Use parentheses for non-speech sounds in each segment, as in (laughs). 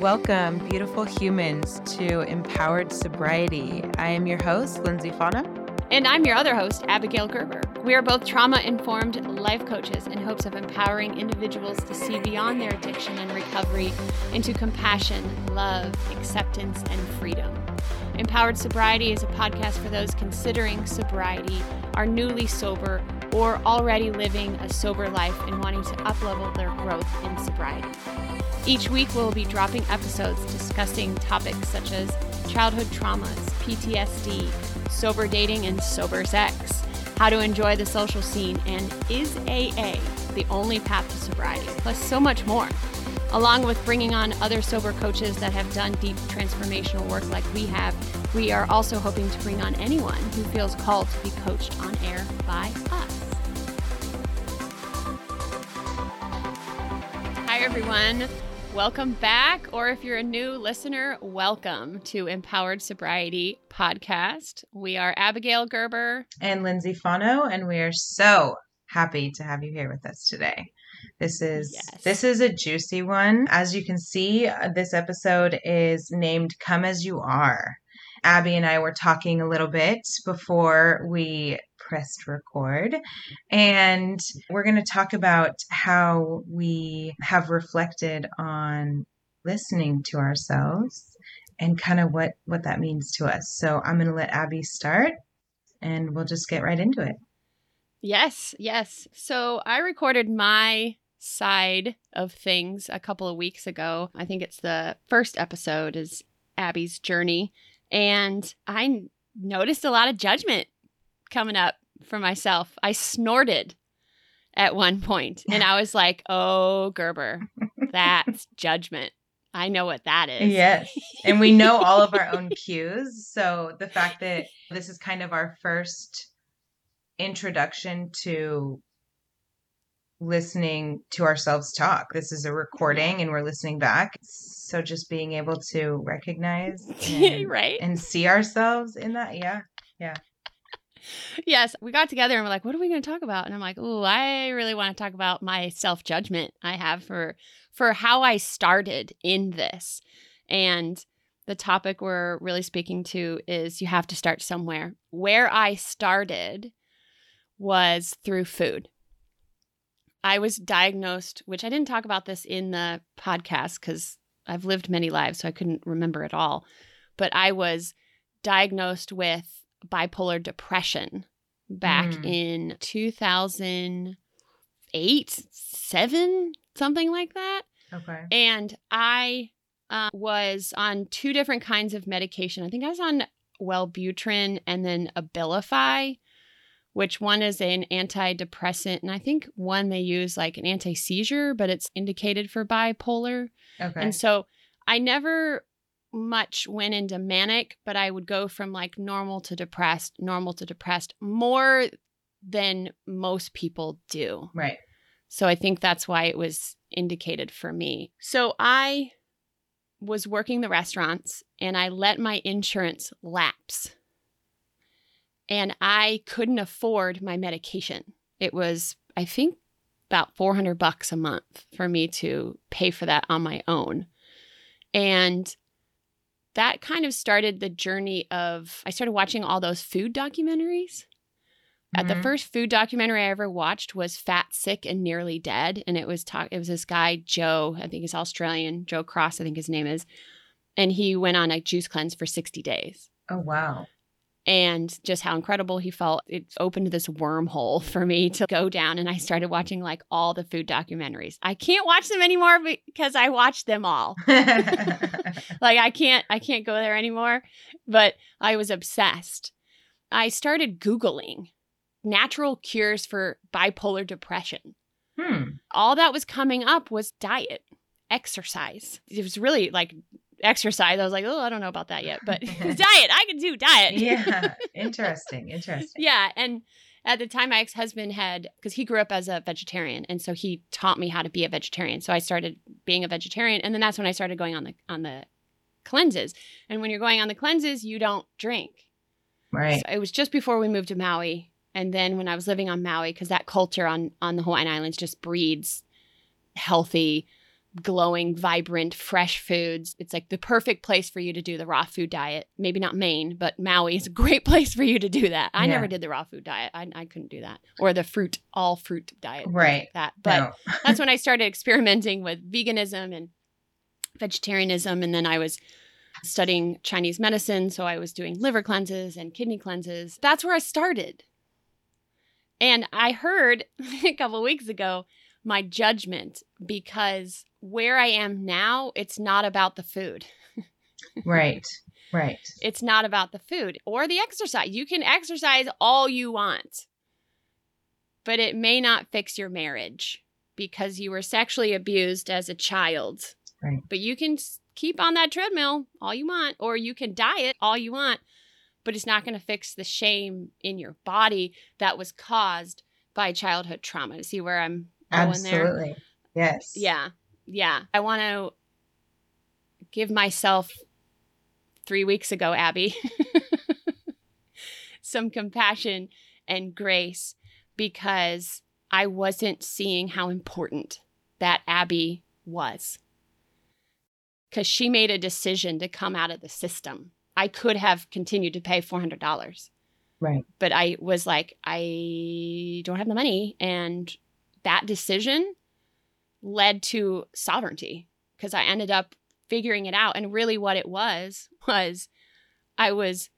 Welcome, beautiful humans, to Empowered Sobriety. I am your host, Lindsay Fano. And I'm your other host, Abigail Gerber. We are both trauma informed life coaches in hopes of empowering individuals to see beyond their addiction and recovery into compassion, love, acceptance, and freedom. Empowered Sobriety is a podcast for those considering sobriety, are newly sober, or already living a sober life and wanting to uplevel their growth in sobriety. Each week, we'll be dropping episodes discussing topics such as childhood traumas, PTSD, sober dating and sober sex, how to enjoy the social scene, and is AA the only path to sobriety, plus so much more. Along with bringing on other sober coaches that have done deep transformational work like we have, we are also hoping to bring on anyone who feels called to be coached on air by us. Hi, everyone. Welcome back, or if you're a new listener, welcome to Empowered Sobriety Podcast. We are Abigail Gerber and Lindsay Fano, and we are so happy to have you here with us today. This is yes. this is a juicy one. As you can see, uh, this episode is named "Come as You Are." Abby and I were talking a little bit before we pressed record. And we're going to talk about how we have reflected on listening to ourselves and kind of what what that means to us. So I'm going to let Abby start and we'll just get right into it. Yes, yes. So I recorded my side of things a couple of weeks ago. I think it's the first episode is Abby's journey and I noticed a lot of judgment coming up for myself. I snorted at one point and I was like, oh, Gerber, that's (laughs) judgment. I know what that is. Yes. And we know all of our own cues. So the fact that this is kind of our first introduction to listening to ourselves talk. This is a recording and we're listening back. So just being able to recognize (laughs) and, right and see ourselves in that. Yeah. Yeah. Yes, we got together and we're like, what are we going to talk about? And I'm like, oh, I really want to talk about my self judgment I have for for how I started in this. And the topic we're really speaking to is you have to start somewhere. Where I started was through food. I was diagnosed, which I didn't talk about this in the podcast because I've lived many lives, so I couldn't remember it all. But I was diagnosed with bipolar depression back mm. in 2008, seven, something like that. Okay. And I uh, was on two different kinds of medication. I think I was on Wellbutrin and then Abilify, which one is an antidepressant. And I think one they use like an anti seizure, but it's indicated for bipolar. Okay. And so I never much went into manic, but I would go from like normal to depressed, normal to depressed more than most people do. Right. So I think that's why it was indicated for me. So I was working the restaurants and I let my insurance lapse. And I couldn't afford my medication. It was, I think, about 400 bucks a month for me to pay for that on my own. And that kind of started the journey of I started watching all those food documentaries. Mm-hmm. At the first food documentary I ever watched was Fat, Sick, and Nearly Dead, and it was talk. It was this guy Joe, I think he's Australian, Joe Cross, I think his name is, and he went on a juice cleanse for sixty days. Oh wow! And just how incredible he felt. It opened this wormhole for me to go down, and I started watching like all the food documentaries. I can't watch them anymore because I watched them all. (laughs) (laughs) like I can't, I can't go there anymore. But I was obsessed. I started Googling natural cures for bipolar depression. Hmm. All that was coming up was diet, exercise. It was really like exercise. I was like, oh, I don't know about that yet, but (laughs) (laughs) diet, I can do diet. yeah, (laughs) interesting, interesting. Yeah, and at the time, my ex husband had because he grew up as a vegetarian, and so he taught me how to be a vegetarian. So I started being a vegetarian, and then that's when I started going on the on the cleanses. And when you're going on the cleanses, you don't drink. Right. So it was just before we moved to Maui, and then when I was living on Maui, because that culture on on the Hawaiian Islands just breeds healthy glowing, vibrant, fresh foods. It's like the perfect place for you to do the raw food diet. Maybe not Maine, but Maui is a great (laughs) place for you to do that. I yeah. never did the raw food diet. I, I couldn't do that. Or the fruit, all fruit diet. Right. Like that. But no. (laughs) that's when I started experimenting with veganism and vegetarianism. And then I was studying Chinese medicine. So I was doing liver cleanses and kidney cleanses. That's where I started. And I heard (laughs) a couple weeks ago my judgment because where I am now, it's not about the food. (laughs) right. Right. It's not about the food or the exercise. You can exercise all you want, but it may not fix your marriage because you were sexually abused as a child. Right. But you can keep on that treadmill all you want, or you can diet all you want, but it's not going to fix the shame in your body that was caused by childhood trauma. See where I'm Absolutely. Yes. Yeah. Yeah. I want to give myself three weeks ago, Abby, (laughs) some compassion and grace because I wasn't seeing how important that Abby was. Because she made a decision to come out of the system. I could have continued to pay $400. Right. But I was like, I don't have the money. And that decision led to sovereignty because I ended up figuring it out. And really, what it was was I was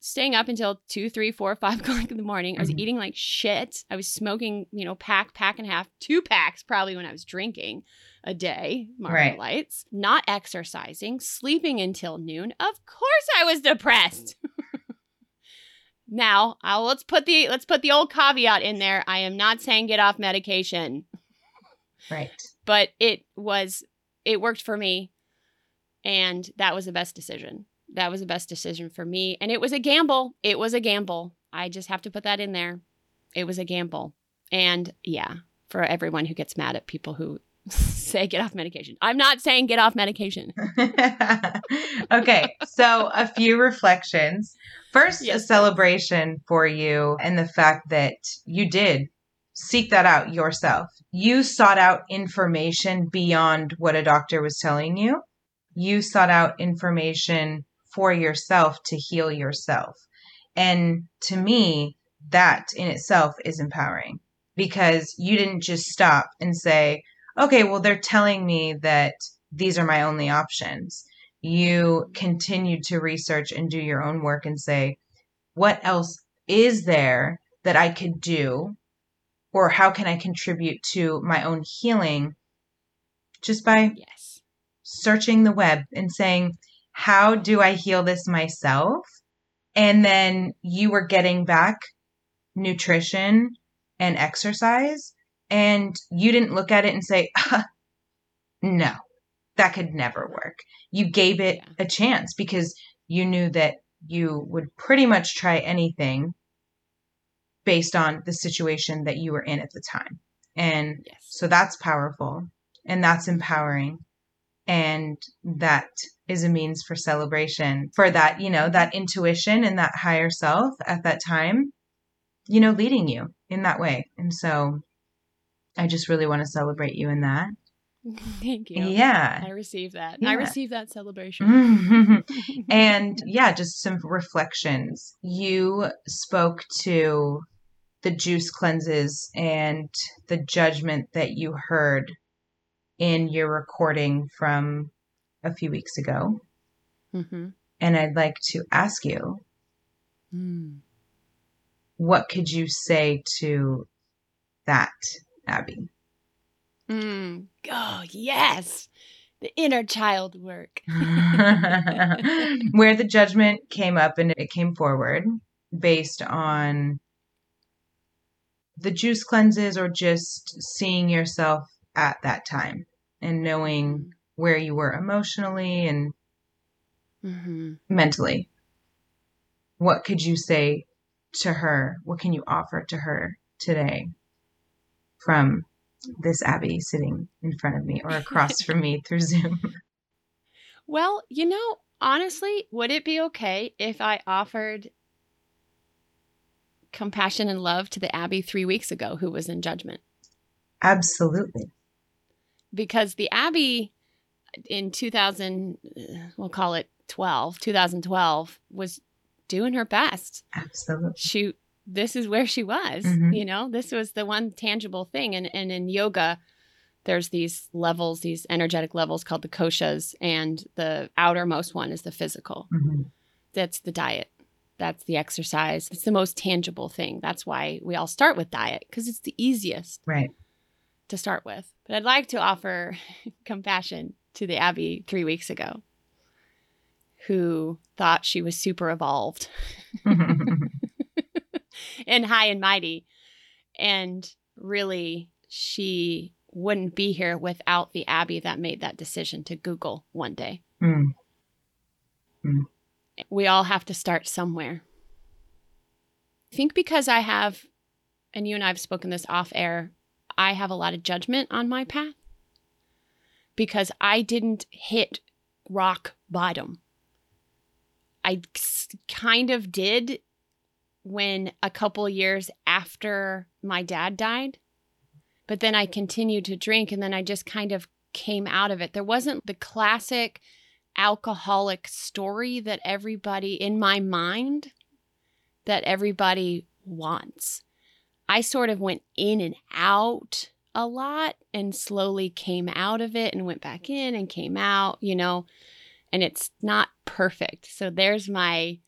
staying up until two, three, four, five (laughs) o'clock in the morning. I was mm-hmm. eating like shit. I was smoking, you know, pack, pack and a half, two packs probably when I was drinking a day, Marlboro right. Lights, not exercising, sleeping until noon. Of course, I was depressed. (laughs) now, I'll, let's put the let's put the old caveat in there. I am not saying get off medication. Right. But it was it worked for me and that was the best decision. That was the best decision for me and it was a gamble. It was a gamble. I just have to put that in there. It was a gamble. And yeah, for everyone who gets mad at people who (laughs) say get off medication. I'm not saying get off medication. (laughs) okay, so a few reflections. First, yes. a celebration for you and the fact that you did seek that out yourself. You sought out information beyond what a doctor was telling you. You sought out information for yourself to heal yourself. And to me, that in itself is empowering because you didn't just stop and say, okay, well, they're telling me that these are my only options. You continue to research and do your own work and say, what else is there that I could do? Or how can I contribute to my own healing just by yes. searching the web and saying, how do I heal this myself? And then you were getting back nutrition and exercise and you didn't look at it and say, (laughs) no, that could never work. You gave it yeah. a chance because you knew that you would pretty much try anything based on the situation that you were in at the time. And yes. so that's powerful and that's empowering. And that is a means for celebration for that, you know, that intuition and that higher self at that time, you know, leading you in that way. And so I just really want to celebrate you in that. (laughs) Thank you. Yeah. I received that. Yeah. I received that celebration. (laughs) and yeah, just some reflections. You spoke to the juice cleanses and the judgment that you heard in your recording from a few weeks ago. Mm-hmm. And I'd like to ask you mm. what could you say to that Abby. Mm. Oh, yes. The inner child work. (laughs) Where the judgment came up and it came forward based on the juice cleanses or just seeing yourself at that time and knowing where you were emotionally and mm-hmm. mentally. What could you say to her? What can you offer to her today? From this Abby sitting in front of me or across from me through Zoom. (laughs) Well, you know, honestly, would it be okay if I offered compassion and love to the Abby three weeks ago who was in judgment? Absolutely. because the Abby in 2000, we'll call it 12, 2012, was doing her best. Absolutely. She, this is where she was, mm-hmm. you know, this was the one tangible thing. And, and in yoga, there's these levels, these energetic levels called the koshas, and the outermost one is the physical. Mm-hmm. That's the diet. That's the exercise. It's the most tangible thing. That's why we all start with diet because it's the easiest. Right. To start with. But I'd like to offer (laughs) compassion to the Abby three weeks ago who thought she was super evolved (laughs) (laughs) (laughs) and high and mighty. And really, she wouldn't be here without the Abby that made that decision to Google one day. Mm. Mm. We all have to start somewhere. I think because I have, and you and I have spoken this off air, I have a lot of judgment on my path because I didn't hit rock bottom. I kind of did when a couple years after my dad died. But then I continued to drink and then I just kind of came out of it. There wasn't the classic alcoholic story that everybody in my mind that everybody wants. I sort of went in and out a lot and slowly came out of it and went back in and came out, you know, and it's not perfect. So there's my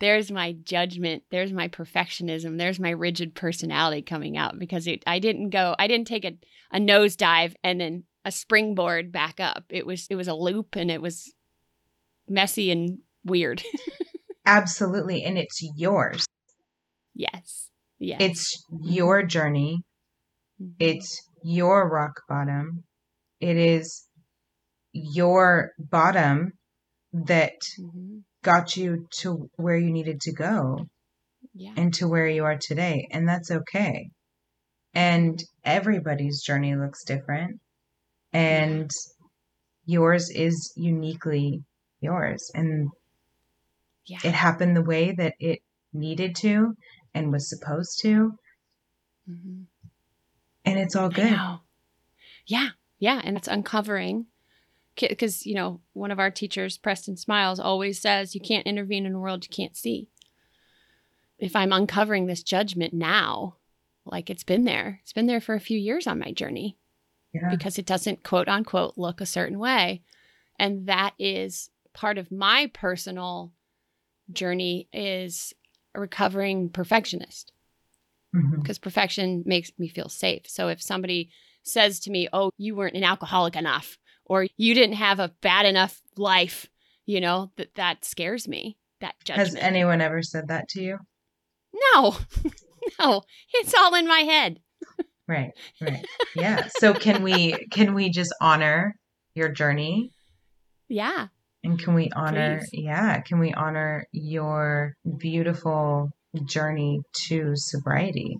there's my judgment, there's my perfectionism, there's my rigid personality coming out because it, I didn't go, I didn't take a, a nosedive and then a springboard back up. It was it was a loop and it was messy and weird. (laughs) Absolutely, and it's yours. Yes. Yes. It's your journey. Mm-hmm. It's your rock bottom. It is your bottom that mm-hmm. Got you to where you needed to go yeah. and to where you are today. And that's okay. And everybody's journey looks different. And yeah. yours is uniquely yours. And yeah. it happened the way that it needed to and was supposed to. Mm-hmm. And it's all good. Yeah. Yeah. And it's uncovering because, you know, one of our teachers, Preston Smiles, always says you can't intervene in a world you can't see. If I'm uncovering this judgment now, like it's been there, it's been there for a few years on my journey yeah. because it doesn't quote unquote look a certain way. And that is part of my personal journey is a recovering perfectionist because mm-hmm. perfection makes me feel safe. So if somebody says to me, "Oh, you weren't an alcoholic enough," or "You didn't have a bad enough life," you know that that scares me. That judgment. Has anyone ever said that to you? No, (laughs) no, it's all in my head. right, right, yeah. So can we can we just honor your journey? Yeah, and can we honor, Please. yeah, can we honor your beautiful journey to sobriety?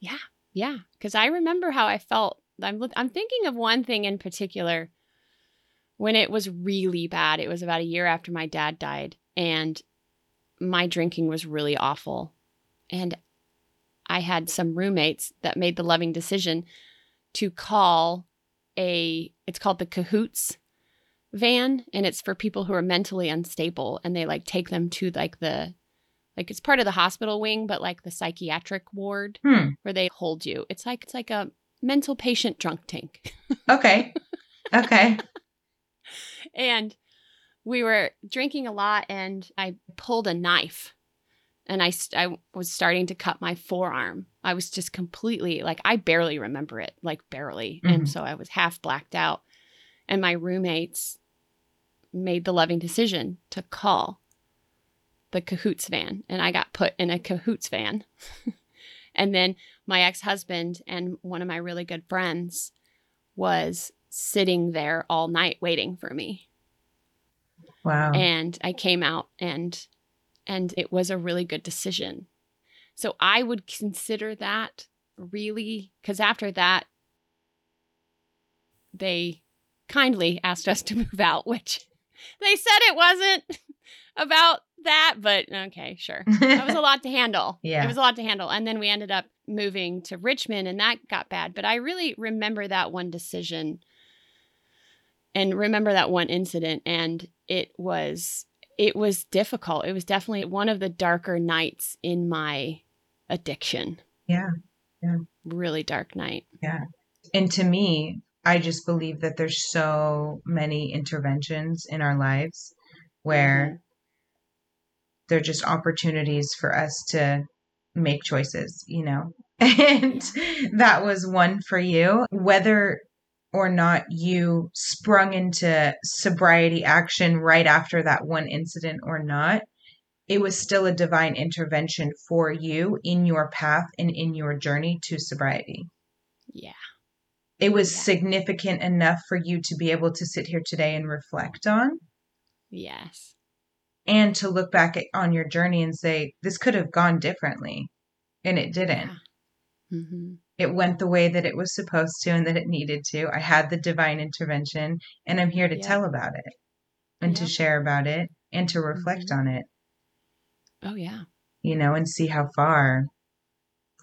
Yeah, yeah. Because I remember how I felt. I'm, I'm thinking of one thing in particular when it was really bad. It was about a year after my dad died, and my drinking was really awful. And I had some roommates that made the loving decision to call a, it's called the Cahoots van and it's for people who are mentally unstable and they like take them to like the like it's part of the hospital wing but like the psychiatric ward hmm. where they hold you. It's like it's like a mental patient drunk tank. Okay. Okay. (laughs) And we were drinking a lot and i pulled a knife and I, I was starting to cut my forearm. I was just completely like i barely remember it like barely. Mm-hmm. and so i was half blacked out and my roommates made the loving decision to call the cahoots van and I got put in a cahoots van. (laughs) and then my ex-husband and one of my really good friends was sitting there all night waiting for me. Wow. And I came out and and it was a really good decision. So I would consider that really cuz after that they kindly asked us to move out, (laughs) which they said it wasn't about that, but okay, sure. (laughs) That was a lot to handle. yeah. It was a lot to handle. And then we ended up moving to Richmond and that got bad. But I really remember that one decision and remember that one incident and it was it was difficult. It was definitely one of the darker nights in my addiction. Yeah. Yeah. Really dark night. Yeah. And to me, I just believe that there's so many interventions in our lives where mm-hmm. They're just opportunities for us to make choices, you know. (laughs) And that was one for you. Whether or not you sprung into sobriety action right after that one incident or not, it was still a divine intervention for you in your path and in your journey to sobriety. Yeah. It was yeah. significant enough for you to be able to sit here today and reflect on. Yes. And to look back at, on your journey and say, this could have gone differently. And it didn't. Yeah. Mm-hmm it went the way that it was supposed to and that it needed to. I had the divine intervention and I'm here to yeah. tell about it and yeah. to share about it and to reflect mm-hmm. on it. Oh, yeah. You know, and see how far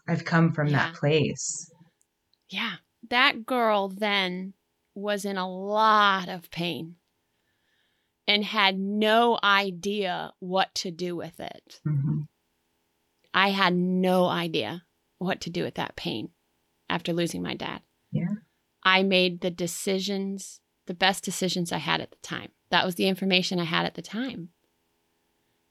I've come from that place. Yeah. That girl then was in a lot of pain and had no idea what to do with it. Mm-hmm. I had no idea what to do with that pain after losing my dad. Yeah. I made the decisions, the best decisions I had at the time. That was the information I had at the time.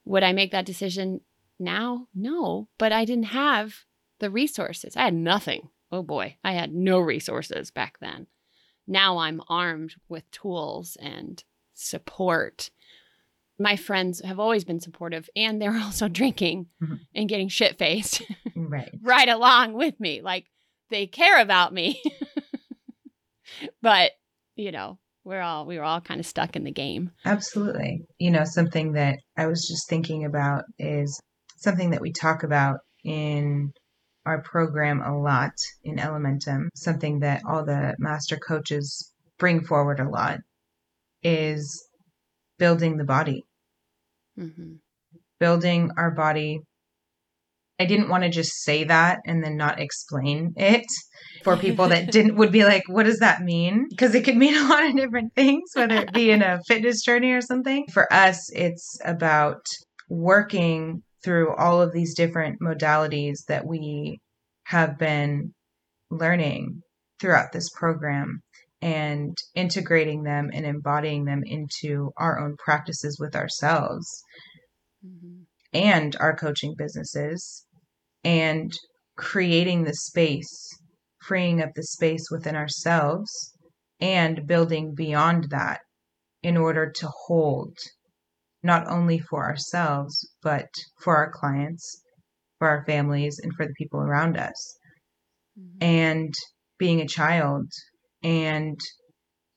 Would I make that decision now? No, but I didn't have the resources. I had nothing. Oh boy, I had no resources back then. Now I'm armed with tools and support. My friends have always been supportive and they're (laughs) also drinking mm-hmm. and getting shit faced right. (laughs) right along with me. Like they care about me. (laughs) but, you know, we're all we were all kind of stuck in the game. Absolutely. You know, something that I was just thinking about is something that we talk about in our program a lot in Elementum, something that all the master coaches bring forward a lot is building the body. Mm-hmm. Building our body I didn't want to just say that and then not explain it for people that (laughs) didn't would be like, what does that mean? Because it could mean a lot of different things, whether it be in a (laughs) fitness journey or something. For us, it's about working through all of these different modalities that we have been learning throughout this program and integrating them and embodying them into our own practices with ourselves mm-hmm. and our coaching businesses and creating the space, freeing up the space within ourselves, and building beyond that in order to hold not only for ourselves, but for our clients, for our families, and for the people around us. Mm-hmm. And being a child and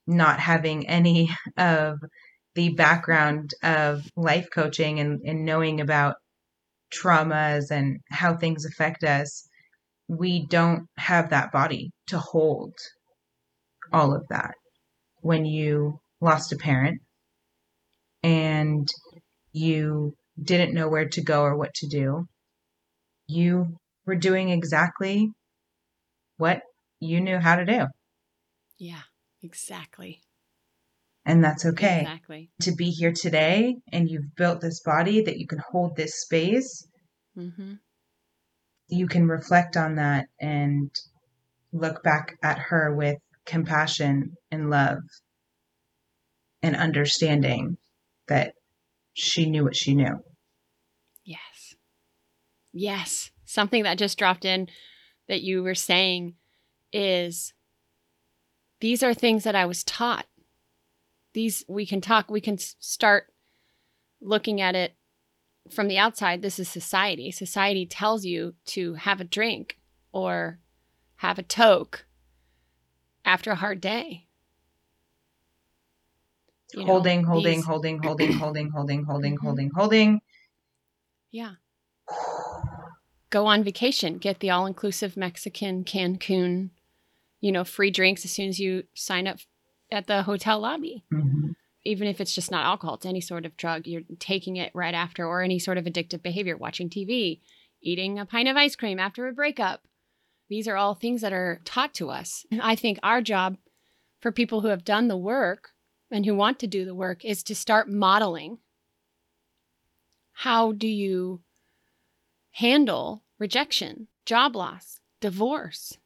not having any (laughs) of the background of life coaching and, and knowing about traumas and how things affect us, we don't have that body to hold all of that. When you lost a parent and you didn't know where to go or what to do, you were doing exactly what you knew how to do. Yeah, exactly. And that's okay. Exactly. To be here today and you've built this body that you can hold this space, mm-hmm. you can reflect on that and look back at her with compassion and love and understanding that she knew what she knew. Yes. Yes. Something that just dropped in that you were saying is these are things that I was taught. These we can talk we can start looking at it from the outside. This is society. Society tells you to have a drink or have a toke after a hard day. You holding know, holding these... holding holding (clears throat) holding holding holding mm-hmm. holding holding. Yeah. Go on vacation. Get the all-inclusive mexican cancun you know free drinks as soon as you sign up at the hotel lobby. Mm-hmm. Even if it's just not alcohol, it's any sort of drug, you're taking it right after, or any sort of addictive behavior, watching TV, eating a pint of ice cream after a breakup. These are all things that are taught to us. I think our job for people who have done the work and who want to do the work is to start modeling how do you handle rejection, job loss, divorce?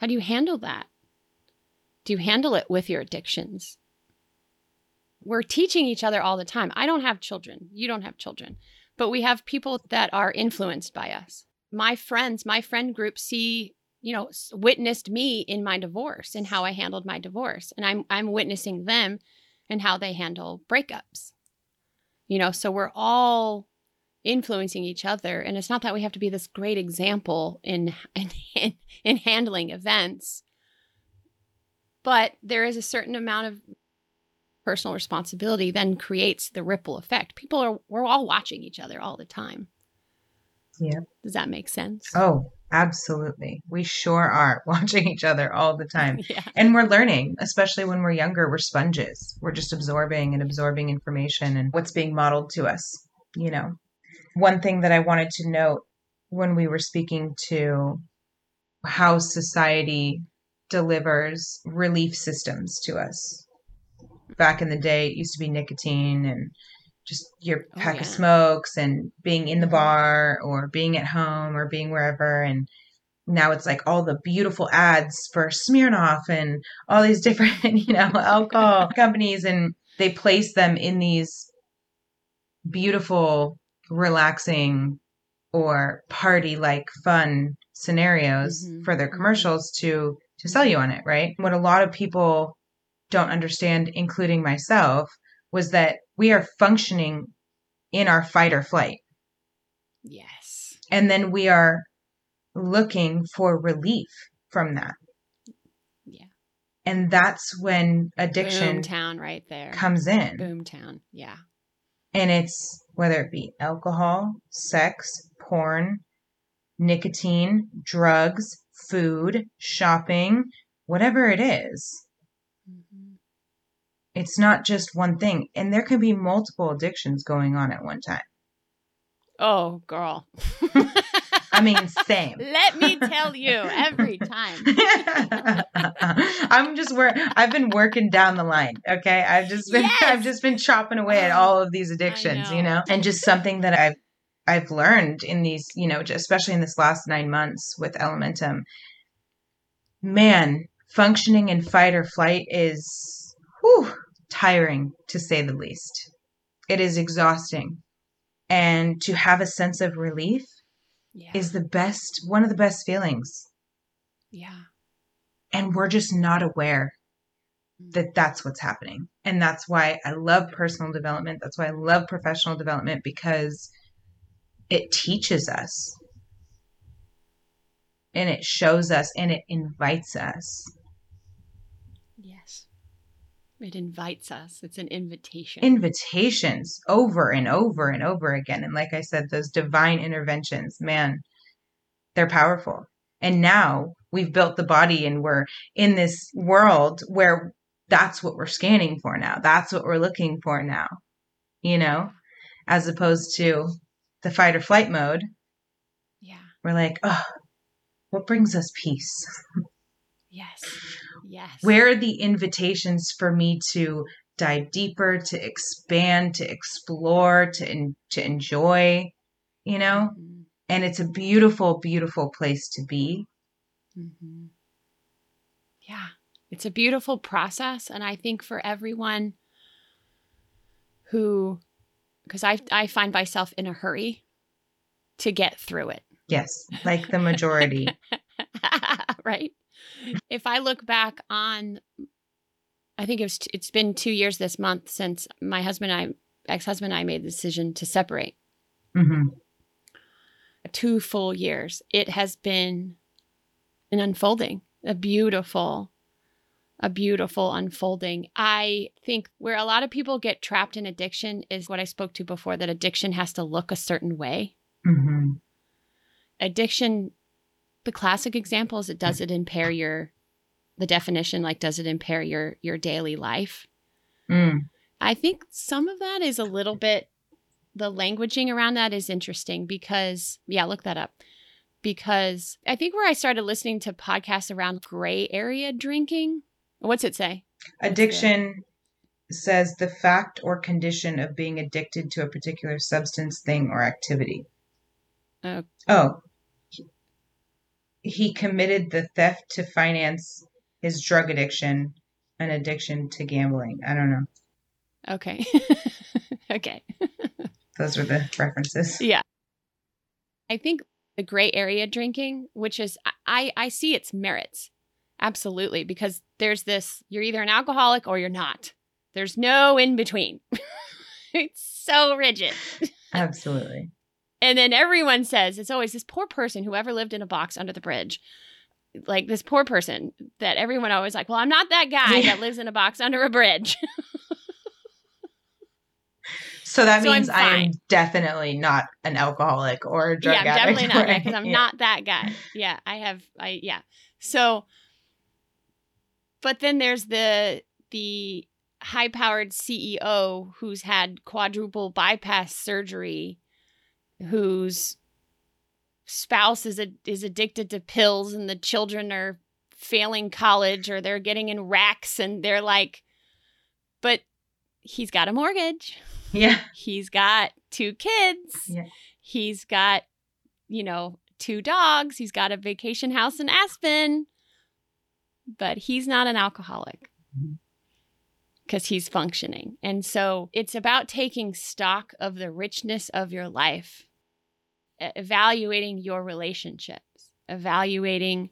How do you handle that? Do you handle it with your addictions? We're teaching each other all the time. I don't have children. You don't have children. But we have people that are influenced by us. My friends, my friend group see, you know, witnessed me in my divorce and how I handled my divorce. And I'm I'm witnessing them and how they handle breakups. You know, so we're all influencing each other and it's not that we have to be this great example (laughs) in in, in handling events but there is a certain amount of personal responsibility then creates the ripple effect. People are we're all watching each other all the time. Yeah. Does that make sense? Oh absolutely. We sure are (laughs) watching each other all the time. (laughs) Yeah. and we're learning especially when we're younger we're sponges. We're just absorbing and absorbing information and what's being modeled to us you know one thing that I wanted to note when we were speaking to how society delivers relief systems to us. Back in the day, it used to be nicotine and just your oh, pack oh, yeah. of smokes and being in the bar or being at home or being wherever. And now it's like all the beautiful ads for Smirnoff and all these (laughs) different, you know, alcohol (laughs) companies. And they place them in these beautiful relaxing or party like fun scenarios mm-hmm. for their mm-hmm. commercials to to sell you on it right? What a lot of people don't understand including myself was that we are functioning in our fight or flight. Yes. And then we are looking for relief from that. Yeah. And that's when addiction town right there. comes in. Boomtown yeah and it's whether it be alcohol, sex, porn, nicotine, drugs, food, shopping, whatever it is. Mm-hmm. It's not just one thing. And there can be multiple addictions going on at one time. Oh, girl. (laughs) I mean, same. Let me tell you every (laughs) time. (laughs) I'm just where I've been working down the line. Okay, I've just been (laughs) yes! I've just been chopping away at oh, all of these addictions, know. you know, and just something that I've I've learned in these, you know, especially in this last nine months with Elementum. Man, functioning in fight or flight is whew, tiring to say the least. It is exhausting. And to have a sense of relief yeah. is the best, one of the best feelings. Yeah. And we're just not aware mm. that that's what's happening. And that's why I love personal development. That's why I love professional development because it teaches us and it shows us and it invites us it invites us. It's an invitation. Invitations over and over and over again. And like I said, those divine interventions, man, they're powerful. And now we've built the body and we're in this world where that's what we're scanning for now. That's what we're looking for now, you know, as opposed to the fight or flight mode. Yeah. We're like, oh, what brings us peace? Yes. Yes. Where are the invitations for me to dive deeper, to expand, to explore, to to enjoy, you know? Mm-hmm. And it's a beautiful, beautiful place to be. Mm-hmm. Yeah. It's a beautiful process. And I think for everyone who, because I, I find myself in a hurry to get through it. Yes, like the majority. (laughs) right? If I look back on, I think it was, it's been two years this month since my husband and I, ex husband and I made the decision to separate. Mm-hmm. Two full years. It has been an unfolding, a beautiful, a beautiful unfolding. I think where a lot of people get trapped in addiction is what I spoke to before that addiction has to look a certain way. Mm-hmm. Addiction the classic example is it does it impair your the definition like does it impair your your daily life mm. i think some of that is a little bit the languaging around that is interesting because yeah look that up because i think where i started listening to podcasts around gray area drinking what's it say addiction says the fact or condition of being addicted to a particular substance, thing, or activity. Oh. Oh. He committed the theft to finance his drug addiction and addiction to gambling. I don't know. Okay. (laughs) okay. (laughs) Those were the references. Yeah. I think the gray area drinking, which is I I see its merits. Absolutely, because there's this you're either an alcoholic or you're not. There's no in between. (laughs) it's so rigid. Absolutely. And then everyone says it's always this poor person who ever lived in a box under the bridge. Like this poor person that everyone always like, well, I'm not that guy yeah. that lives in a box under a bridge. (laughs) so that so means I am definitely not an alcoholic or a drug yeah, addict. definitely not because I'm yeah. not that guy. Yeah, I have I yeah. So but then there's the the high powered CEO who's had quadruple bypass surgery, whose spouse is a, is addicted to pills, and the children are failing college or they're getting in racks, and they're like, but he's got a mortgage. Yeah. He's got two kids. Yeah. He's got, you know, two dogs. He's got a vacation house in Aspen. But he's not an alcoholic. Mm-hmm because he's functioning. And so it's about taking stock of the richness of your life, evaluating your relationships, evaluating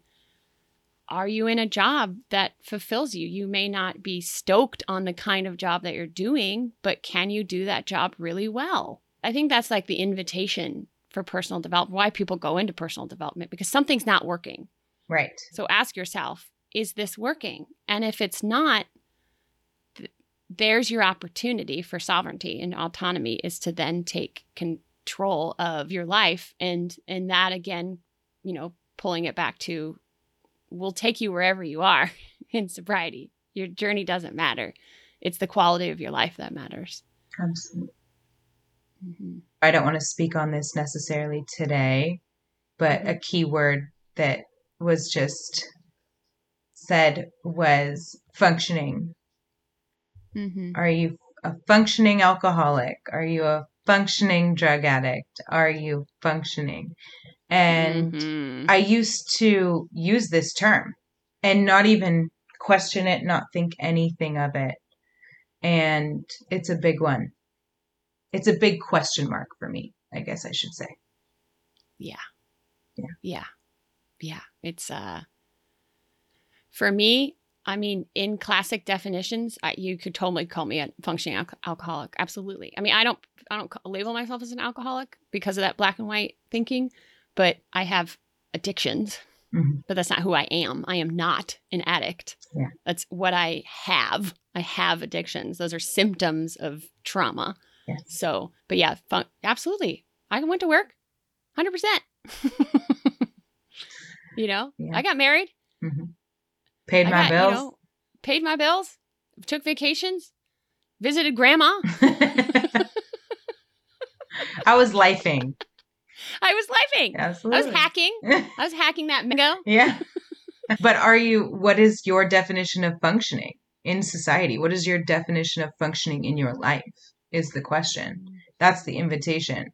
are you in a job that fulfills you? You may not be stoked on the kind of job that you're doing, but can you do that job really well? I think that's like the invitation for personal development, why people go into personal development, because something's not working. Right. So ask yourself, is this working? And if it's not, there's your opportunity for sovereignty and autonomy is to then take control of your life and and that again you know pulling it back to will take you wherever you are (laughs) in sobriety your journey doesn't matter it's the quality of your life that matters absolutely mm-hmm. i don't want to speak on this necessarily today but mm-hmm. a key word that was just said was functioning Mm-hmm. Are you a functioning alcoholic? Are you a functioning drug addict? Are you functioning? And mm-hmm. I used to use this term and not even question it, not think anything of it. And it's a big one. It's a big question mark for me, I guess I should say. Yeah. Yeah. Yeah. Yeah. It's uh for me, I mean, in classic definitions, I, you could totally call me a functioning al- alcoholic. Absolutely. I mean, I don't, I don't label myself as an alcoholic because of that black and white thinking, but I have addictions. Mm-hmm. But that's not who I am. I am not an addict. Yeah. That's what I have. I have addictions. Those are symptoms of trauma. Yes. So, but yeah, fun- absolutely. I went to work 100%. (laughs) you know, yeah. I got married. Mm-hmm. Paid I my got, bills. You know, paid my bills. Took vacations. Visited grandma. (laughs) I was lifing. I was lifing. Absolutely. I was hacking. I was hacking that mango. (laughs) Yeah. But are you, what is your definition of functioning in society? What is your definition of functioning in your life? Is the question. That's the invitation.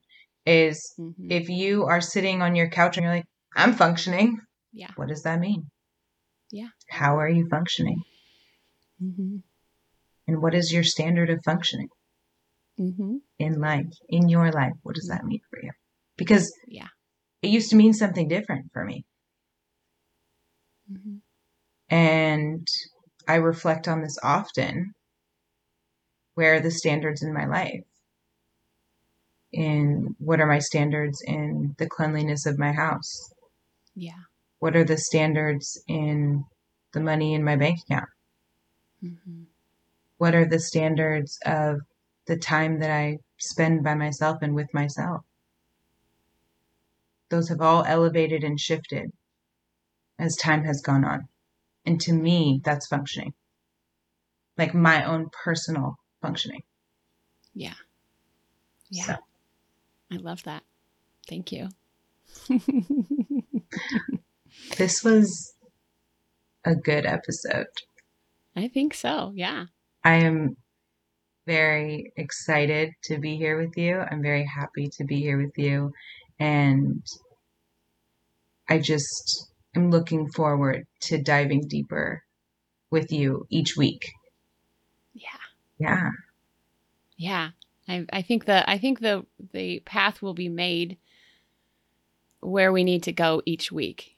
Is mm-hmm. if you are sitting on your couch and you're like, I'm functioning. Yeah. What does that mean? Yeah. How are you functioning? Mm-hmm. And what is your standard of functioning mm-hmm. in life, in your life? What does that mean for you? Because yeah, it used to mean something different for me. Mm-hmm. And I reflect on this often. Where are the standards in my life? And what are my standards in the cleanliness of my house? Yeah what are the standards in the money in my bank account? Mm-hmm. What are the standards of the time that I spend by myself and with myself? Those have all elevated and shifted as time has gone on. And to me, that's functioning. Like my own personal functioning. Yeah. Yeah. So. I love that. Thank you. (laughs) This was a good episode. I think so. Yeah. I am very excited to be here with you. I'm very happy to be here with you. And I just am looking forward to diving deeper with you each week. Yeah. Yeah. Yeah. I, I think the I think the the path will be made where we need to go each week.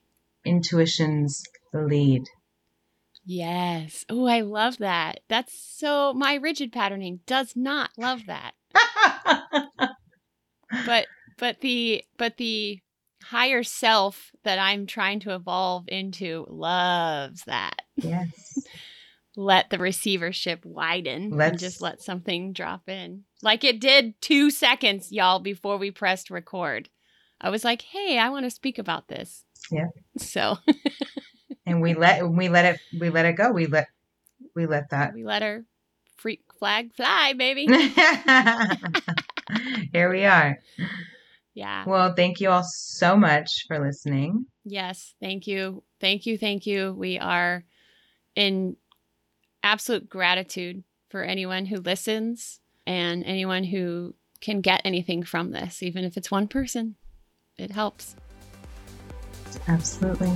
Intuition's the lead. Yes. Oh, I love that. That's so my rigid patterning does not love that. (laughs) but but the but the higher self that I'm trying to evolve into loves that. Yes. (laughs) let the receivership widen Let's... and just let something drop in. Like it did 2 seconds y'all before we pressed record. I was like, "Hey, I want to speak about this." Yeah. So (laughs) and we let we let it we let it go. We let we let that. We let her freak flag fly, baby. (laughs) (laughs) Here we are. Yeah. Well, thank you all so much for listening. Yes, thank you. Thank you, thank you. We are in absolute gratitude for anyone who listens and anyone who can get anything from this, even if it's one person. It helps. Absolutely.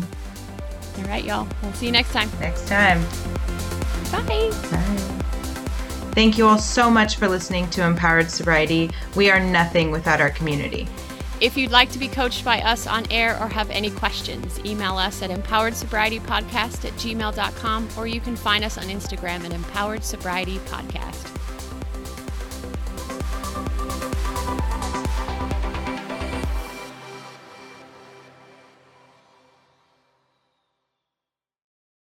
All right, y'all. We'll see you next time. Next time. Bye. Bye. Thank you all so much for listening to Empowered Sobriety. We are nothing without our community. If you'd like to be coached by us on air or have any questions, email us at empoweredsobrietypodcast at gmail.com or you can find us on Instagram at Empowered Sobriety Podcast.